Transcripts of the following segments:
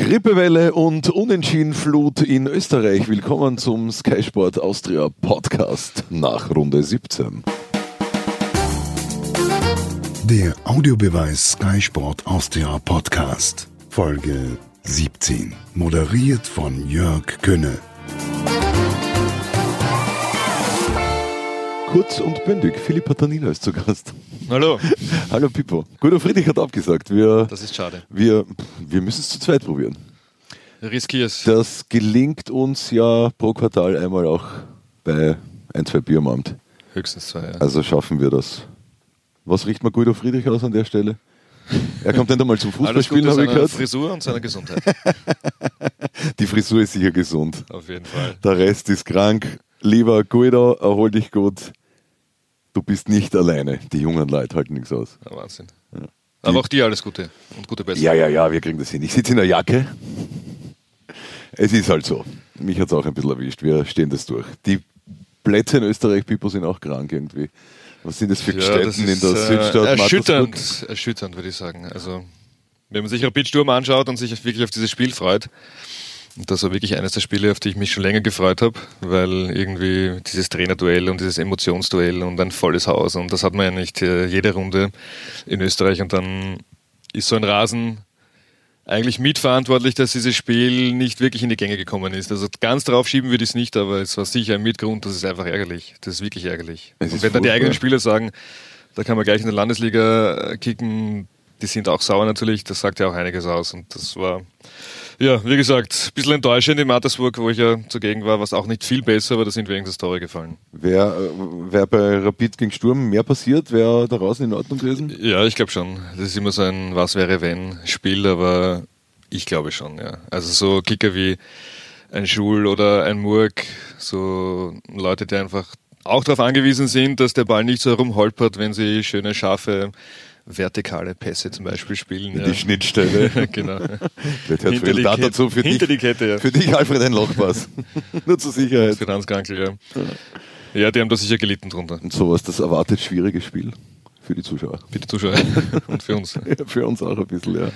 Grippewelle und Unentschiedenflut in Österreich. Willkommen zum Sky Sport Austria Podcast nach Runde 17. Der Audiobeweis Sky Sport Austria Podcast, Folge 17. Moderiert von Jörg Könne. Kurz und bündig, Philipp Patanina ist zu Gast. Hallo. Hallo Pippo. Guter Friedrich hat abgesagt. Wir, Das ist schade. wir, wir müssen es zu zweit probieren. Riskier's. Das gelingt uns ja pro Quartal einmal auch bei ein, zwei Bier am Abend. Höchstens zwei, ja. Also schaffen wir das. Was riecht man Guido Friedrich aus an der Stelle? Er kommt nicht einmal zum Fußballspielen, habe ich gehört. Frisur und seiner Gesundheit. Die Frisur ist sicher gesund. Auf jeden Fall. Der Rest ist krank. Lieber Guido, erhol dich gut. Du bist nicht alleine. Die jungen Leute halten nichts aus. Ja, Wahnsinn. Aber auch dir alles Gute und gute Besserung. Ja, ja, ja, wir kriegen das hin. Ich sitze in der Jacke. Es ist halt so. Mich hat es auch ein bisschen erwischt. Wir stehen das durch. Die Plätze in Österreich, Pipo, sind auch krank irgendwie. Was sind das für Ja, Städten das in der äh, Südstadt? Erschütternd, erschütternd, würde ich sagen. Also, wenn man sich Rapid Sturm anschaut und sich wirklich auf dieses Spiel freut, und das war wirklich eines der Spiele, auf die ich mich schon länger gefreut habe, weil irgendwie dieses Trainerduell und dieses Emotionsduell und ein volles Haus und das hat man ja nicht äh, jede Runde in Österreich und dann ist so ein Rasen eigentlich mitverantwortlich, dass dieses Spiel nicht wirklich in die Gänge gekommen ist. Also ganz drauf schieben würde ich es nicht, aber es war sicher ein Mitgrund, das ist einfach ärgerlich. Das ist wirklich ärgerlich. Es und wenn dann die eigenen Spieler sagen, da kann man gleich in der Landesliga kicken, die sind auch sauer natürlich, das sagt ja auch einiges aus. Und das war, ja, wie gesagt, ein bisschen enttäuschend in Mattersburg, wo ich ja zugegen war, was auch nicht viel besser, aber da sind wenigstens Tore gefallen. Wäre wär bei Rapid gegen Sturm mehr passiert? Wäre da draußen in Ordnung gewesen? Ja, ich glaube schon. Das ist immer so ein Was wäre wenn Spiel, aber ich glaube schon, ja. Also so Kicker wie ein Schul oder ein Murk, so Leute, die einfach auch darauf angewiesen sind, dass der Ball nicht so herumholpert, wenn sie schöne, scharfe, vertikale Pässe zum Beispiel spielen. In ja. die Schnittstelle. genau. Vielleicht hört Hinter die da Kette- dazu für hinter dich, die Kette, ja. für dich, Alfred, ein Lochpass. Nur zur Sicherheit. Für Hans Krankel, ja. Ja, die haben da sicher gelitten drunter. Und sowas, das erwartet schwieriges Spiel für die Zuschauer. Bitte Zuschauer und für uns. Ja, für uns auch ein bisschen, ja.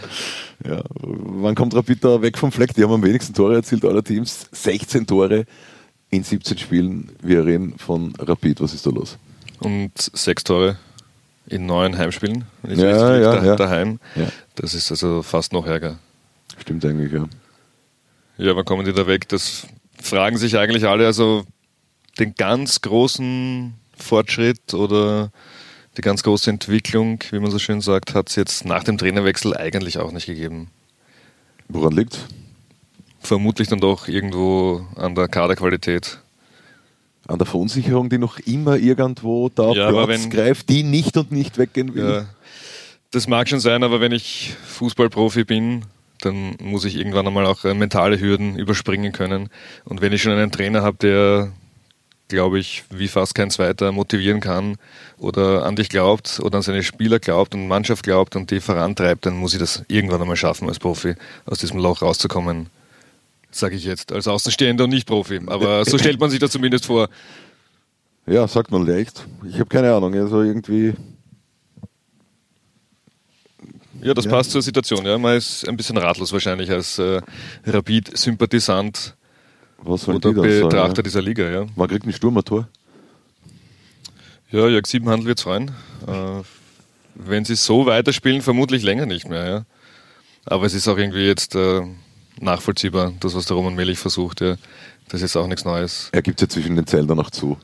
ja. Wann kommt Rapid da weg vom Fleck? Die haben am wenigsten Tore erzielt aller Teams. 16 Tore in 17 Spielen. Wir reden von Rapid. Was ist da los? und sechs Tore in neun Heimspielen. Ja, ist es ja, da, ja. daheim. Ja. Das ist also fast noch ärger. Stimmt eigentlich, ja. Ja, wann kommen die da weg? Das fragen sich eigentlich alle. Also den ganz großen Fortschritt oder die ganz große Entwicklung, wie man so schön sagt, hat es jetzt nach dem Trainerwechsel eigentlich auch nicht gegeben. Woran liegt? Vermutlich dann doch irgendwo an der Kaderqualität. An der Verunsicherung, die noch immer irgendwo da Ja, Platz wenn- greift, die nicht und nicht weggehen will. Ja, das mag schon sein, aber wenn ich Fußballprofi bin, dann muss ich irgendwann einmal auch äh, mentale Hürden überspringen können. Und wenn ich schon einen Trainer habe, der, glaube ich, wie fast kein zweiter motivieren kann oder an dich glaubt oder an seine Spieler glaubt und Mannschaft glaubt und die vorantreibt, dann muss ich das irgendwann einmal schaffen als Profi, aus diesem Loch rauszukommen. Sage ich jetzt, als Außenstehender und nicht Profi. Aber so stellt man sich das zumindest vor. Ja, sagt man leicht. Ich habe keine Ahnung. Also irgendwie. Ja, das Ja. passt zur Situation. Ja. Man ist ein bisschen ratlos wahrscheinlich als äh, Rapid-Sympathisant oder die sagen? Betrachter Ja? dieser Liga. Ja, Man kriegt ein Sturm ein Tor. ja Jörg Siebenhandel wird freuen. Äh, wenn sie so weiterspielen, vermutlich länger nicht mehr. Ja. Aber es ist auch irgendwie jetzt äh, nachvollziehbar, das, was der Roman Melich versucht. Ja. Das ist jetzt auch nichts Neues. Er gibt ja zwischen den Zeilen dann noch zu.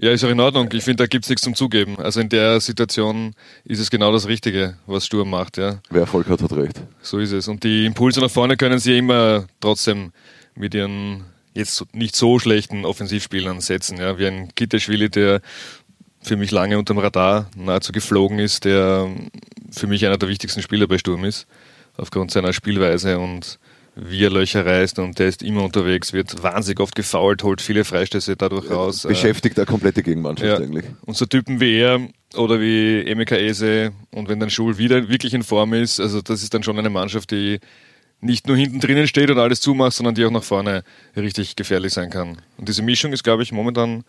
Ja, ist auch in Ordnung. Ich finde, da gibt es nichts zum Zugeben. Also in der Situation ist es genau das Richtige, was Sturm macht. Ja. Wer Erfolg hat, hat recht. So ist es. Und die Impulse nach vorne können sie immer trotzdem mit ihren jetzt nicht so schlechten Offensivspielern setzen. Ja, wie ein Kitteschwili, der für mich lange unterm Radar nahezu geflogen ist, der für mich einer der wichtigsten Spieler bei Sturm ist, aufgrund seiner Spielweise und wie er Löcher reißt und der ist immer unterwegs, wird wahnsinnig oft gefoult, holt viele Freistöße dadurch raus. Äh, Beschäftigt eine komplette Gegenmannschaft ja. eigentlich. Und so Typen wie er oder wie Emeka Ese und wenn dann Schul wieder wirklich in Form ist, also das ist dann schon eine Mannschaft, die nicht nur hinten drinnen steht und alles zumacht, sondern die auch nach vorne richtig gefährlich sein kann. Und diese Mischung ist, glaube ich, momentan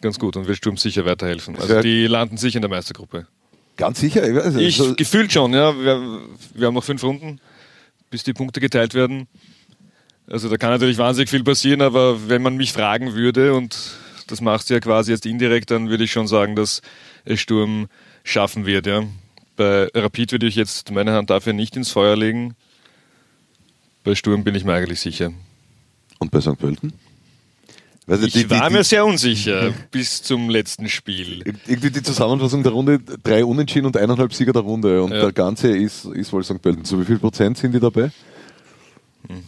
ganz gut und wird Sturm sicher weiterhelfen. Also die landen sicher in der Meistergruppe. Ganz sicher. Ich, weiß, Ich also, gefühlt schon, ja. Wir, wir haben noch fünf Runden. Bis die Punkte geteilt werden. Also da kann natürlich wahnsinnig viel passieren, aber wenn man mich fragen würde, und das machst du ja quasi jetzt indirekt, dann würde ich schon sagen, dass es Sturm schaffen wird. Ja. Bei Rapid würde ich jetzt meine Hand dafür nicht ins Feuer legen. Bei Sturm bin ich mir eigentlich sicher. Und bei St. Pölten? Also ich die, war die, mir sehr unsicher bis zum letzten Spiel. Irgendwie die Zusammenfassung der Runde, drei Unentschieden und eineinhalb Sieger der Runde. Und ja. der Ganze ist, ist wohl St. Pölten. Zu wie viel Prozent sind die dabei? Hm.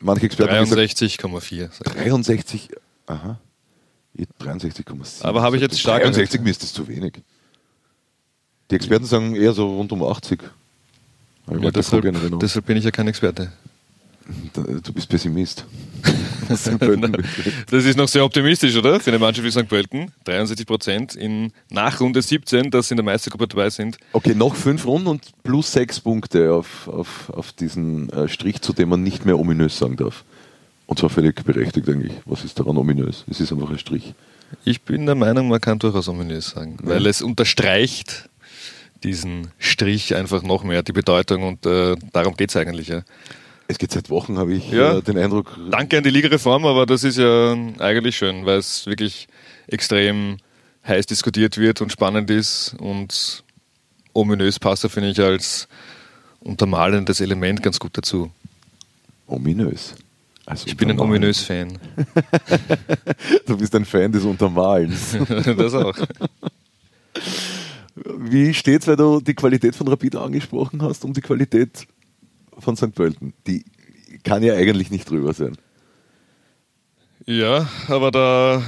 Manche Experten 63,4. 63, aha. 63,7. Aber habe ich jetzt stark. 63 mir ist das zu wenig. Die Experten sagen eher so rund um 80. Ja, deshalb, deshalb bin ich ja kein Experte. Du bist Pessimist. das ist noch sehr optimistisch, oder? Für eine Mannschaft wie St. Pölten. 63 Prozent in nach Runde 17, dass sie in der Meistergruppe dabei sind. Okay, noch fünf Runden und plus sechs Punkte auf, auf, auf diesen äh, Strich, zu dem man nicht mehr ominös sagen darf. Und zwar völlig berechtigt eigentlich. Was ist daran ominös? Es ist einfach ein Strich. Ich bin der Meinung, man kann durchaus ominös sagen, ja. weil es unterstreicht diesen Strich einfach noch mehr, die Bedeutung und äh, darum geht es eigentlich. Ja. Es geht seit Wochen, habe ich ja. äh, den Eindruck. Danke an die Ligareform, aber das ist ja eigentlich schön, weil es wirklich extrem heiß diskutiert wird und spannend ist und ominös passt da, finde ich, als untermalendes Element ganz gut dazu. Ominös. Also ich bin ein ominös Fan. du bist ein Fan des Untermalens. das auch. Wie steht's, weil du die Qualität von Rapid angesprochen hast, um die Qualität von St. Pölten. Die kann ja eigentlich nicht drüber sein. Ja, aber da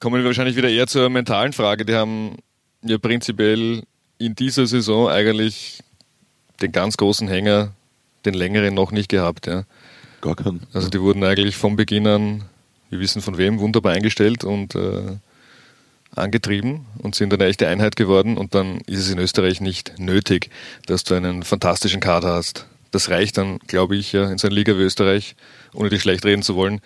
kommen wir wahrscheinlich wieder eher zur mentalen Frage. Die haben ja prinzipiell in dieser Saison eigentlich den ganz großen Hänger, den längeren noch nicht gehabt. Ja. Gar keinen. Also die wurden eigentlich vom Beginn an, wir wissen von wem, wunderbar eingestellt und äh, angetrieben und sind eine echte Einheit geworden. Und dann ist es in Österreich nicht nötig, dass du einen fantastischen Kader hast. Das reicht dann, glaube ich, ja, in so einer Liga wie Österreich, ohne dich schlecht reden zu wollen.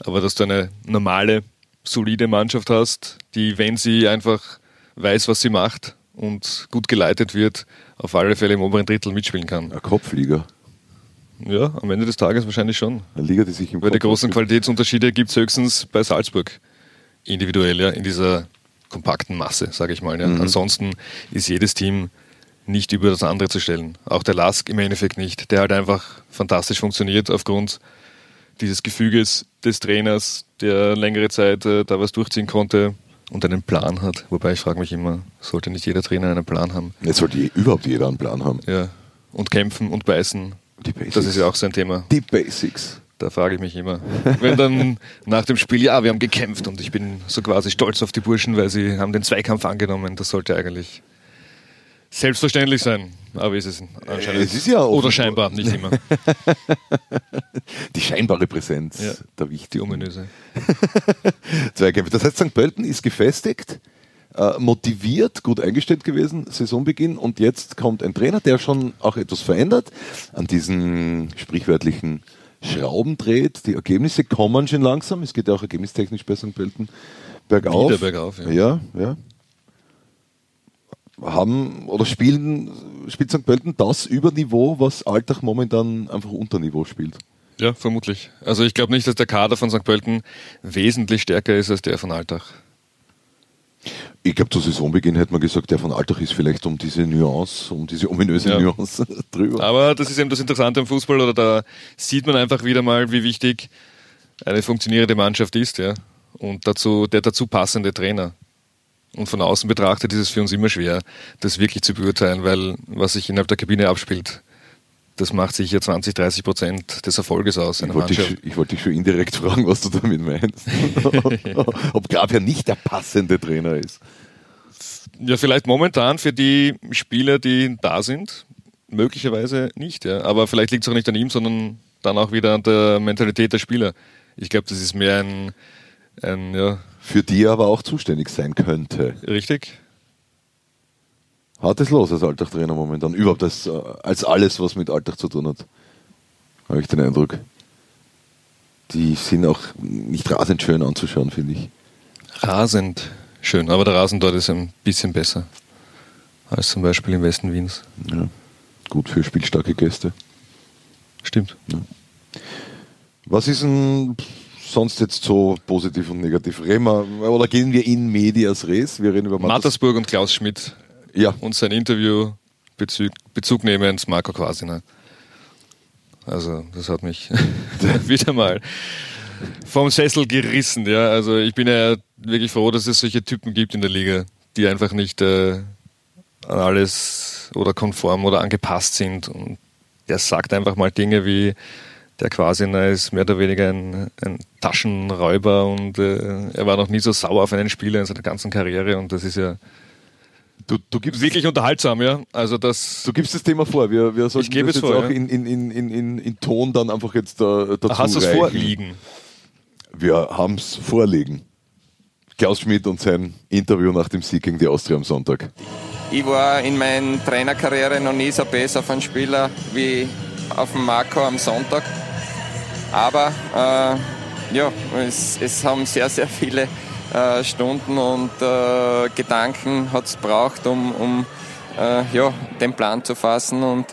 Aber dass du eine normale, solide Mannschaft hast, die, wenn sie einfach weiß, was sie macht und gut geleitet wird, auf alle Fälle im oberen Drittel mitspielen kann. Eine Kopfliga. Ja, am Ende des Tages wahrscheinlich schon. Eine Liga, die sich im Weil die großen Qualitätsunterschiede gibt es höchstens bei Salzburg. Individuell, ja, in dieser kompakten Masse, sage ich mal. Ja. Mhm. Ansonsten ist jedes Team nicht über das andere zu stellen. Auch der Lask im Endeffekt nicht, der halt einfach fantastisch funktioniert aufgrund dieses Gefüges des Trainers, der längere Zeit äh, da was durchziehen konnte und einen Plan hat. Wobei ich frage mich immer, sollte nicht jeder Trainer einen Plan haben? Jetzt sollte je, überhaupt jeder einen Plan haben. Ja. Und kämpfen und beißen. Die Basics. Das ist ja auch sein Thema. Die Basics. Da frage ich mich immer. Wenn dann nach dem Spiel, ja, wir haben gekämpft und ich bin so quasi stolz auf die Burschen, weil sie haben den Zweikampf angenommen. Das sollte eigentlich selbstverständlich sein. Aber ist es anscheinend. Es ist ja Oder scheinbar, nicht immer. Die scheinbare Präsenz ja, der wichtig. Die ominöse. Zweikämpfe. Das heißt, St. Pölten ist gefestigt, äh, motiviert, gut eingestellt gewesen, Saisonbeginn und jetzt kommt ein Trainer, der schon auch etwas verändert, an diesen sprichwörtlichen Schrauben dreht. Die Ergebnisse kommen schon langsam. Es geht ja auch ergebnistechnisch bei St. Pölten bergauf. Wieder bergauf, ja. Ja, ja haben oder spielen, spielt St. Pölten das Überniveau, was Alltag momentan einfach unter Niveau spielt. Ja, vermutlich. Also ich glaube nicht, dass der Kader von St. Pölten wesentlich stärker ist als der von Alltag. Ich glaube, zu Saisonbeginn hätte man gesagt, der von Alltag ist vielleicht um diese Nuance, um diese ominöse ja. Nuance drüber. Aber das ist eben das Interessante am Fußball, oder da sieht man einfach wieder mal, wie wichtig eine funktionierende Mannschaft ist, ja. Und dazu, der dazu passende Trainer. Und von außen betrachtet ist es für uns immer schwer, das wirklich zu beurteilen, weil was sich innerhalb der Kabine abspielt, das macht sicher 20, 30 Prozent des Erfolges aus. Ich wollte, dich, ich wollte, dich, schon indirekt fragen, was du damit meinst. Ob ja nicht der passende Trainer ist. Ja, vielleicht momentan für die Spieler, die da sind, möglicherweise nicht. Ja. Aber vielleicht liegt es auch nicht an ihm, sondern dann auch wieder an der Mentalität der Spieler. Ich glaube, das ist mehr ein, ein ja, für die er aber auch zuständig sein könnte. Richtig. Hat es los als Alltagtrainer momentan. Überhaupt als, äh, als alles, was mit Alltag zu tun hat. Habe ich den Eindruck. Die sind auch nicht rasend schön anzuschauen, finde ich. Rasend schön, aber der Rasen dort ist ein bisschen besser als zum Beispiel im Westen Wiens. Ja, gut für spielstarke Gäste. Stimmt. Was ist denn sonst jetzt so positiv und negativ? Reden wir, oder gehen wir in medias res? Wir reden über Matters Mattersburg und Klaus Schmidt Ja, und sein Interview Bezug, Bezug nehmend Marco Quasiner. Also, das hat mich wieder mal vom Sessel gerissen. Ja, also ich bin ja wirklich froh, dass es solche Typen gibt in der Liga, die einfach nicht äh, an alles oder konform oder angepasst sind. Und der sagt einfach mal Dinge wie, der Quasiner ist mehr oder weniger ein, ein Taschenräuber und äh, er war noch nie so sauer auf einen Spieler in seiner ganzen Karriere und das ist ja du, du, gibst, wirklich unterhaltsam, ja. Also das du gibst das Thema vor. Wir, wir sollten Ich gebe das es jetzt vor, auch ja. in, in, in, in, in, in Ton dann einfach jetzt äh, dazu hast du es vorliegen. Wir haben es vorlegen. Klaus Schmidt und sein Interview nach dem Sieg gegen die Austria am Sonntag. Ich war in meiner Trainerkarriere noch nie so besser auf einen Spieler wie auf den Marco am Sonntag. Aber äh, ja, es, es haben sehr, sehr viele äh, Stunden und äh, Gedanken hat es braucht, um, um äh, ja, den Plan zu fassen. Und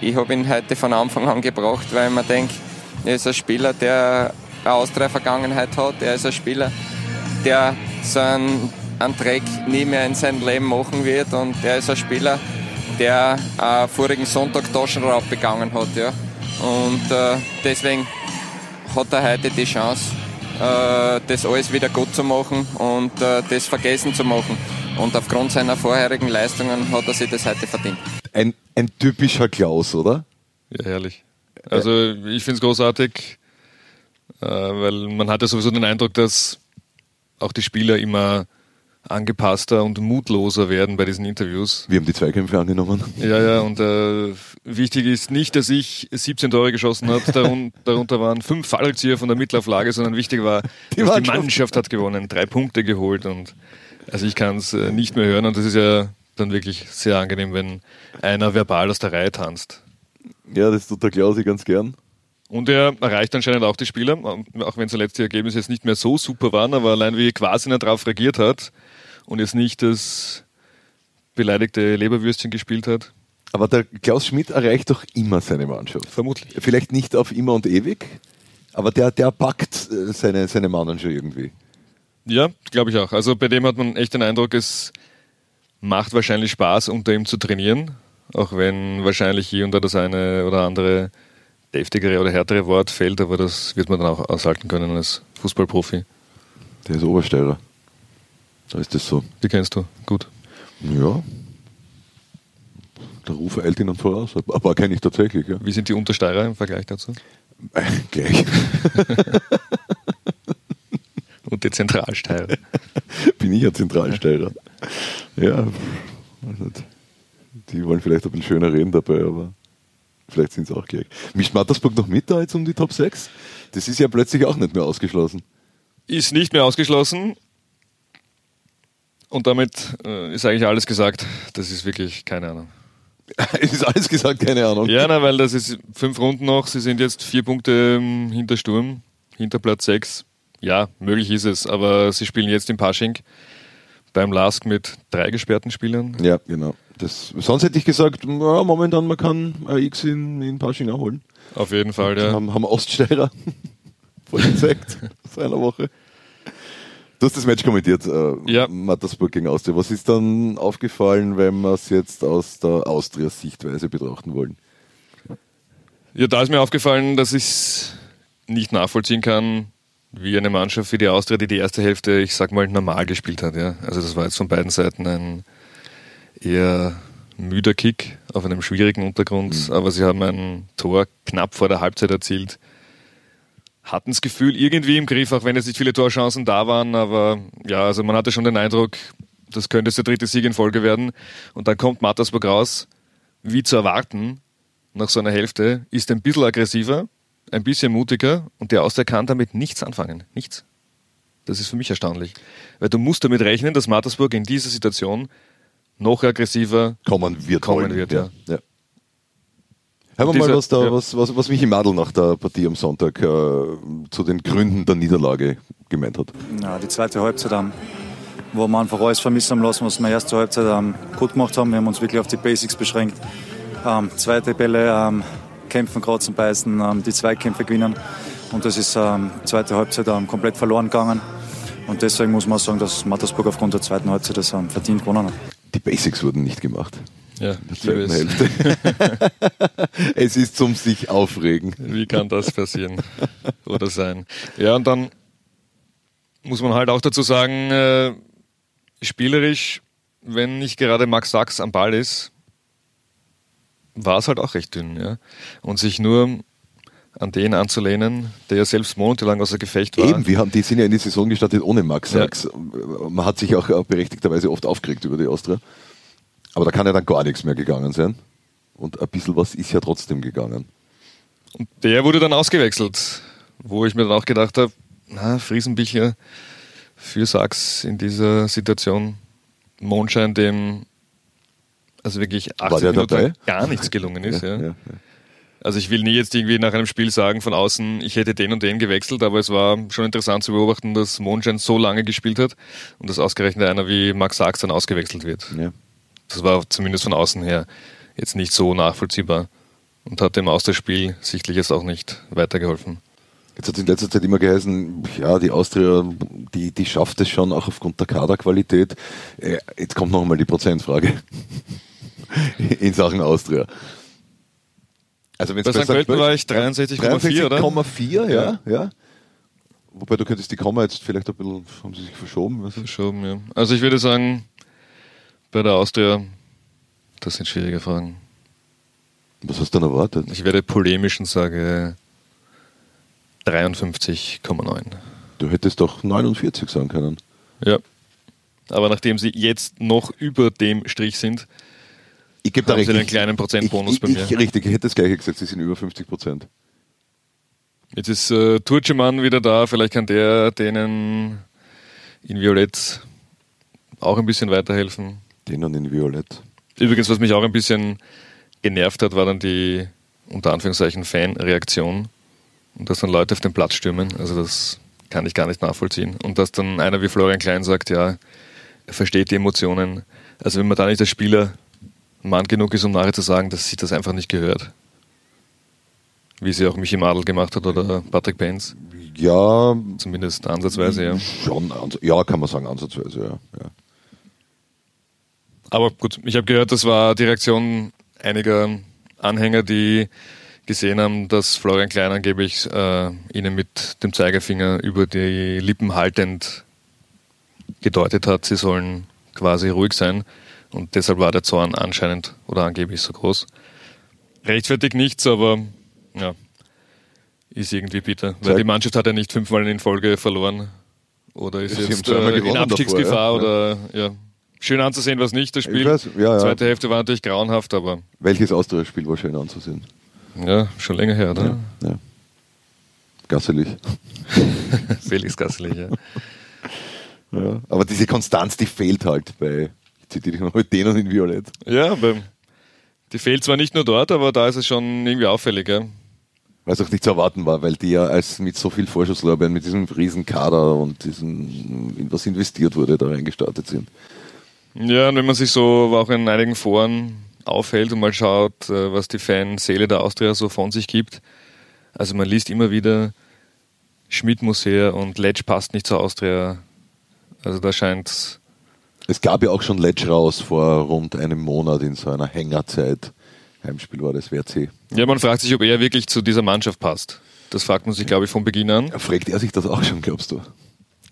ich habe ihn heute von Anfang an gebracht, weil man denkt, er ist ein Spieler, der eine Austria-Vergangenheit hat. Er ist ein Spieler, der so einen, einen Dreck nie mehr in seinem Leben machen wird. Und er ist ein Spieler, der äh, vorigen Sonntag Taschenraub begangen hat. Ja. Und äh, deswegen hat er heute die Chance, äh, das alles wieder gut zu machen und äh, das vergessen zu machen. Und aufgrund seiner vorherigen Leistungen hat er sich das heute verdient. Ein, ein typischer Klaus, oder? Ja, herrlich. Also ich finde es großartig, äh, weil man hat ja sowieso den Eindruck, dass auch die Spieler immer angepasster und mutloser werden bei diesen Interviews. Wir haben die Zweikämpfe angenommen. Ja, ja, und äh, wichtig ist nicht, dass ich 17 Tore geschossen habe, darun darunter waren fünf Fallrückzieher von der Mittelauflage, sondern wichtig war, Die dass Mannschaft. die Mannschaft hat gewonnen, drei Punkte geholt und also ich kann es äh, nicht mehr hören und das ist ja dann wirklich sehr angenehm, wenn einer verbal aus der Reihe tanzt. Ja, das tut der Klausi ganz gern. Und er erreicht anscheinend auch die Spieler, auch wenn zuletzt die Ergebnisse jetzt nicht mehr so super waren, aber allein wie Quasiner darauf reagiert hat und jetzt nicht das beleidigte Leberwürstchen gespielt hat. Aber der Klaus Schmidt erreicht doch immer seine Mannschaft. Vermutlich. Vielleicht nicht auf immer und ewig, aber der, der packt äh, seine, seine Manager irgendwie. Ja, glaube ich auch. Also bei dem hat man echt den Eindruck, es macht wahrscheinlich Spaß, unter ihm zu trainieren, auch wenn wahrscheinlich hier und da das eine oder andere deftigere oder härtere Wort fällt, aber das wird man dann auch aushalten können als Fußballprofi. Der ist Obersteirer. Da ist das so. Die kennst du gut. Ja. Der Ruf eilt ihnen voraus. Aber kenne ich tatsächlich, ja. Wie sind die Untersteirer im Vergleich dazu? Äh, Gleich. Und die Zentralsteirer. Bin ich ein Zentralsteirer. Ja. Die wollen vielleicht ein bisschen schöner reden dabei, aber vielleicht sind sie auch gleich. Mischt Mattersburg noch mit da jetzt um die Top 6? Das ist ja plötzlich auch nicht mehr ausgeschlossen. Ist nicht mehr ausgeschlossen. Und damit äh, ist eigentlich alles gesagt. Das ist wirklich keine Ahnung. es ist alles gesagt, keine Ahnung. Ja, na, weil das ist fünf Runden noch. Sie sind jetzt vier Punkte ähm, hinter Sturm, hinter Platz sechs. Ja, möglich ist es, aber sie spielen jetzt in Pasching beim Lask mit drei gesperrten Spielern. Ja, genau. Das, sonst hätte ich gesagt, ja, momentan man kann ein X in, in Pasching auch holen. Auf jeden Fall, ja. Haben, haben Oststeirer voll gezeigt vor einer Woche. Du hast das Match kommentiert, äh, Ja. Mattersburg gegen Austria. Was ist dann aufgefallen, wenn wir es jetzt aus der Austria-Sichtweise betrachten wollen? Ja, da ist mir aufgefallen, dass ich es nicht nachvollziehen kann, wie eine Mannschaft wie die Austria, die die erste Hälfte, ich sag mal, normal gespielt hat. Ja? Also das war jetzt von beiden Seiten ein eher müder Kick auf einem schwierigen Untergrund, aber sie haben ein Tor knapp vor der Halbzeit erzielt. Hatten das Gefühl irgendwie im Griff, auch wenn jetzt nicht viele Torchancen da waren, aber ja, also man hatte schon den Eindruck, das könnte jetzt der dritte Sieg in Folge werden. Und dann kommt Mattersburg raus, wie zu erwarten, nach so einer Hälfte, ist ein bisschen aggressiver, ein bisschen mutiger und der Austria kann damit nichts anfangen. Nichts. Das ist für mich erstaunlich. Weil du musst damit rechnen, dass Mattersburg in dieser Situation noch aggressiver Kommen wird. Kommen wollen. wird, ja. ja. Hören wir mal, was, da, ja. was, was, was Michi Madl nach der Partie am Sonntag äh, zu den Gründen der Niederlage gemeint hat. Ja, die zweite Halbzeit haben, wo wir einfach alles vermissen haben lassen, was wir erste Halbzeit ähm, gut gemacht haben. Wir haben uns wirklich auf die Basics beschränkt. Ähm, zweite Bälle ähm, kämpfen, kratzen, beißen, ähm, die Zweikämpfe gewinnen. Und das ist ähm, zweite Halbzeit ähm, komplett verloren gegangen. Und deswegen muss man sagen, dass Mattersburg aufgrund der zweiten Halbzeit das ähm, verdient gewonnen hat. Die Basics wurden nicht gemacht. Ja, In der ich liebe zweiten es. Hälfte. es ist zum sich aufregen. Wie kann das passieren oder sein? Ja, und dann muss man halt auch dazu sagen, äh, spielerisch, wenn nicht gerade Max Sachs am Ball ist, war es halt auch recht dünn. Ja? Und sich nur an den anzulehnen, der ja selbst monatelang außer Gefecht war. Eben, wir haben, die sind ja in die Saison gestartet ohne Max Ja. Sachs. Man hat sich auch äh, berechtigterweise oft aufgeregt über die Austria. Aber da kann ja dann gar nichts mehr gegangen sein. Und ein bisschen was ist ja trotzdem gegangen. Und der wurde dann ausgewechselt, wo ich mir dann auch gedacht habe, na, Friesenbichler für Sachs in dieser Situation, Mondschein, dem also wirklich 80 der Minuten dabei? gar nichts gelungen ist. Ja, Ja, ja. Also ich will nie jetzt irgendwie nach einem Spiel sagen von außen, ich hätte den und den gewechselt, aber es war schon interessant zu beobachten, dass Mondschein so lange gespielt hat und dass ausgerechnet einer wie Max Sachs dann ausgewechselt wird. Ja. Das war zumindest von außen her jetzt nicht so nachvollziehbar und hat dem Austauschspiel sichtlich jetzt auch nicht weitergeholfen. Jetzt hat es in letzter Zeit immer geheißen, ja, die Austria, die, die schafft es schon auch aufgrund der Kaderqualität. Äh, Jetzt kommt noch einmal die Prozentfrage in Sachen Austria. Also wenn's Bei St. Pölten war ich Pölten- 63,4, oder? 63,4, ja, ja. Wobei du könntest die Komma jetzt vielleicht ein bisschen, haben sie sich verschoben. Verschoben, ja. Also ich würde sagen, bei der Austria, das sind schwierige Fragen. Was hast du denn erwartet? Ich werde polemisch und sage 53,9. Du hättest doch 49 sagen können. Ja. Aber nachdem sie jetzt noch über dem Strich sind, Ich gebe da recht. Sie einen kleinen Prozentbonus ich, bei mir? Ich, richtig, ich hätte das gleiche gesagt, sie sind über 50 Prozent. jetzt ist äh, Turceman wieder da, vielleicht kann der denen in Violett auch ein bisschen weiterhelfen. Den und in Violett. Übrigens, was mich auch ein bisschen genervt hat, war dann die unter Anführungszeichen Fanreaktion und dass dann Leute auf den Platz stürmen. Also das kann ich gar nicht nachvollziehen. Und dass dann einer wie Florian Klein sagt, ja, er versteht die Emotionen. Also wenn man da nicht als Spieler Mann genug ist, um nachher zu sagen, dass sie das einfach nicht gehört. Wie sie auch Michi Madl gemacht hat oder Patrick Benz. Ja, Zumindest ansatzweise, ja. schon, ja, kann man sagen, ansatzweise, ja. ja. Aber gut, ich habe gehört, das war die Reaktion einiger Anhänger, die gesehen haben, dass Florian Klein angeblich äh, ihnen mit dem Zeigefinger über die Lippen haltend gedeutet hat, sie sollen quasi ruhig sein. Und deshalb war der Zorn anscheinend oder angeblich so groß. Rechtfertigt nichts, aber ja, ist irgendwie bitter. Weil die Mannschaft hat ja nicht fünfmal in Folge verloren. Oder ist Sie jetzt äh, in Abstiegsgefahr davor, ja. oder ja. Schön anzusehen, was nicht, das Spiel. weiß, ja, ja. Zweite Hälfte war natürlich grauenhaft, aber Welches Austria-Spiel war schön anzusehen? ja, schon länger her, oder? Ja. Gasselig. Felix Gasselig, ja. Ja. Aber diese Konstanz, die fehlt halt bei, ich zitiere dich nochmal, den und in Violett. Ja, aber die fehlt zwar nicht nur dort, aber da ist es schon irgendwie auffällig, ja. Weil es auch nicht zu erwarten war, weil die ja als mit so viel Vorschusslorbeeren, mit diesem riesen Kader und diesem, in was investiert wurde, da reingestartet sind. Ja, und wenn man sich so auch in einigen Foren aufhält und mal schaut, äh, was die Fanseele der Austria so von sich gibt. Also man liest immer wieder, Schmidt muss her und Letsch passt nicht zur Austria. Also da scheint Es gab ja auch schon Letsch raus vor rund einem Monat in so einer Hängerzeit. Heimspiel war das WRC. Ja, man fragt sich, ob er wirklich zu dieser Mannschaft passt. Das fragt man sich, glaube ich, von Beginn an. Fragt er sich das auch schon, glaubst du?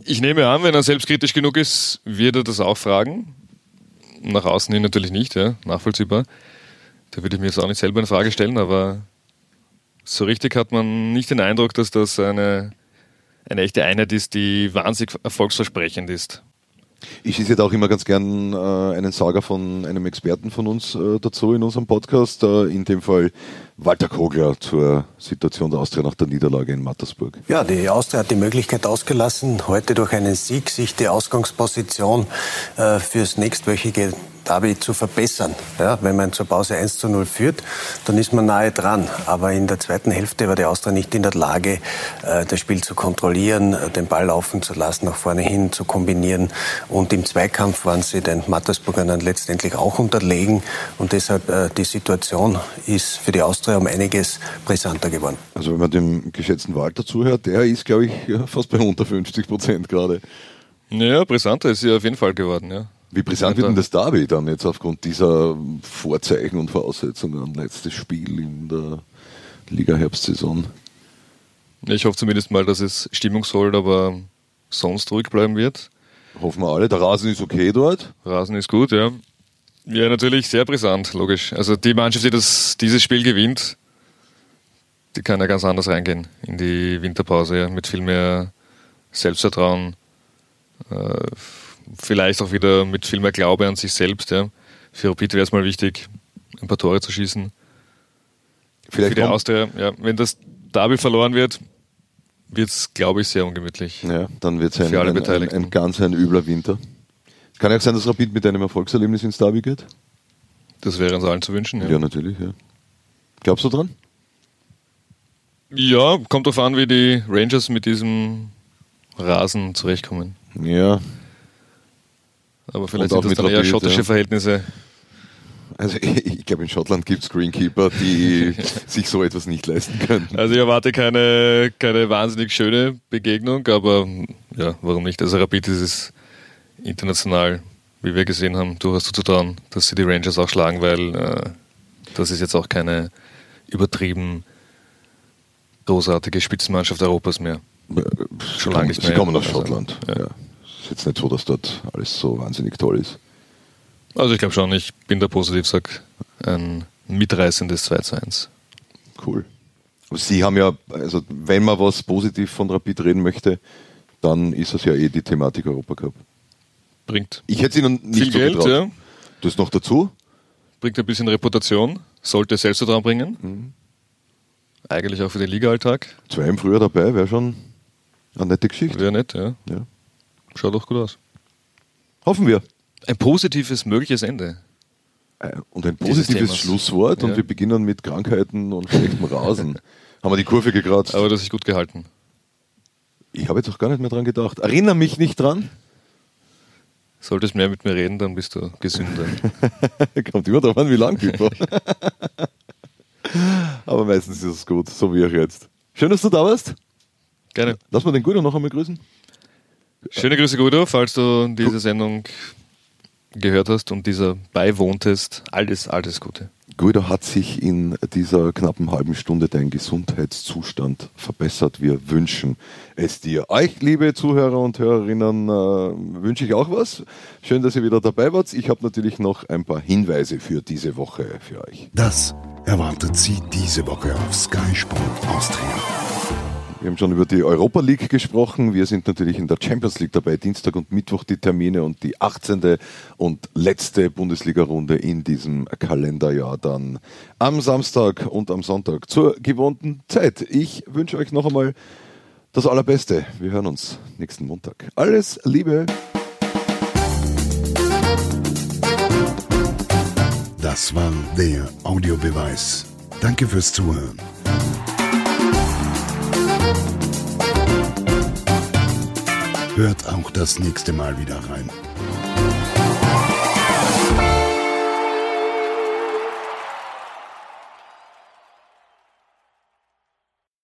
Ich nehme an, wenn er selbstkritisch genug ist, wird er das auch fragen. Nach außen hin natürlich nicht, ja, nachvollziehbar. Da würde ich mir jetzt auch nicht selber in Frage stellen, aber so richtig hat man nicht den Eindruck, dass das eine, eine echte Einheit ist, die wahnsinnig erfolgsversprechend ist. Ich schieße jetzt auch immer ganz gern äh, einen Sager von einem Experten von uns äh, dazu in unserem Podcast, äh, in dem Fall Walter Kogler zur Situation der Austria nach der Niederlage in Mattersburg. Ja, die Austria hat die Möglichkeit ausgelassen, heute durch einen Sieg sich die Ausgangsposition äh, fürs nächstwöchige Derby zu verbessern. Ja, wenn man zur Pause 1 zu 0 führt, dann ist man nahe dran. Aber in der zweiten Hälfte war die Austria nicht in der Lage, äh, das Spiel zu kontrollieren, äh, den Ball laufen zu lassen, nach vorne hin zu kombinieren. Und im Zweikampf waren sie den Mattersburgern dann letztendlich auch unterlegen. Und deshalb äh, die Situation ist für die Austria um einiges brisanter geworden. Also wenn man dem geschätzten Walter zuhört, der ist, glaube ich, fast bei unter 50 Prozent gerade. Ja, brisanter ist sie auf jeden Fall geworden, ja. Wie brisant wird denn das Derby dann jetzt aufgrund dieser Vorzeichen und Voraussetzungen? Letztes Spiel in der Liga-Herbstsaison. Ich hoffe zumindest mal, dass es stimmungsvoll, aber sonst ruhig bleiben wird. Hoffen wir alle. Der Rasen ist okay dort. Rasen ist gut, ja. Ja, natürlich sehr brisant, logisch. Also die Mannschaft, die das, dieses Spiel gewinnt, die kann ja ganz anders reingehen in die Winterpause, ja, mit viel mehr Selbstvertrauen. Äh, vielleicht auch wieder mit viel mehr Glaube an sich selbst. Ja. Für Rapid wäre es mal wichtig, ein paar Tore zu schießen. Vielleicht Für die Austria, ja, wenn das Derby verloren wird, wird es, glaube ich, sehr ungemütlich. Ja, dann wird es ein, ein, ein, ein, ganz ein übler Winter. Kann ja auch sein, dass Rapid mit einem Erfolgserlebnis ins Derby geht. Das wäre uns allen zu wünschen, ja. Ja, natürlich, ja. Glaubst du dran? Ja, kommt darauf an, wie die Rangers mit diesem Rasen zurechtkommen. Ja, aber vielleicht sind das dann eher schottische ja. Verhältnisse. Also ich, ich glaube, in Schottland gibt es Greenkeeper, die sich so etwas nicht leisten können. Also ich erwarte keine, keine wahnsinnig schöne Begegnung, aber ja, warum nicht? Also Rapid ist es international, wie wir gesehen haben, durchaus zuzutrauen, dass sie die Rangers auch schlagen, weil äh, das ist jetzt auch keine übertrieben großartige Spitzenmannschaft Europas mehr. Äh, Schon lange nicht mehr. Sie kommen aus also, Schottland. Also, ja. ja jetzt nicht so, dass dort alles so wahnsinnig toll ist. Also ich glaube schon, ich bin da positiv, sag ein mitreißendes 2 zu 1. Cool. Sie haben ja, also wenn man was positiv von Rapid reden möchte, dann ist es ja eh die Thematik Europacup. Bringt. Ich hätte Ihnen nicht viel so Geld, ja. Das noch dazu? Bringt ein bisschen Reputation, sollte Selbstvertrauen bringen. Mhm. Eigentlich auch für den Liga-Alltag. Zwei im Frühjahr dabei, wäre schon eine nette Geschichte. Wäre nett, ja. ja. Schaut doch gut aus. Hoffen wir. Ein positives mögliches Ende. Äh, und ein positives Schlusswort. Ja. Und wir beginnen mit Krankheiten und schlechtem Rasen. Haben wir die Kurve gekratzt. Aber das ist gut gehalten. Ich habe jetzt auch gar nicht mehr dran gedacht. Erinnere mich nicht dran. Solltest mehr mit mir reden, dann bist du gesünder. Kommt immer darauf an, wie lang ich Aber meistens ist es gut, so wie auch jetzt. Schön, dass du da warst. Gerne. Lass mal den Guido noch einmal grüßen. Schöne Grüße, Guido, falls du diese Sendung gehört hast und dieser beiwohntest. Alles, alles Gute. Guido hat sich in dieser knappen halben Stunde dein Gesundheitszustand verbessert. Wir wünschen es dir. Euch, liebe Zuhörer und Hörerinnen, äh, wünsche ich auch was. Schön, dass ihr wieder dabei wart. Ich habe natürlich noch ein paar Hinweise für diese Woche für euch. Das erwartet Sie diese Woche auf Sky Sport Austria. Wir haben schon über die Europa League gesprochen. Wir sind natürlich in der Champions League dabei. Dienstag und Mittwoch die Termine und die 18. und letzte Bundesliga-Runde in diesem Kalenderjahr dann am Samstag und am Sonntag zur gewohnten Zeit. Ich wünsche euch noch einmal das Allerbeste. Wir hören uns nächsten Montag. Alles Liebe. Das war der Audiobeweis. Danke fürs Zuhören. Hört auch das nächste Mal wieder rein.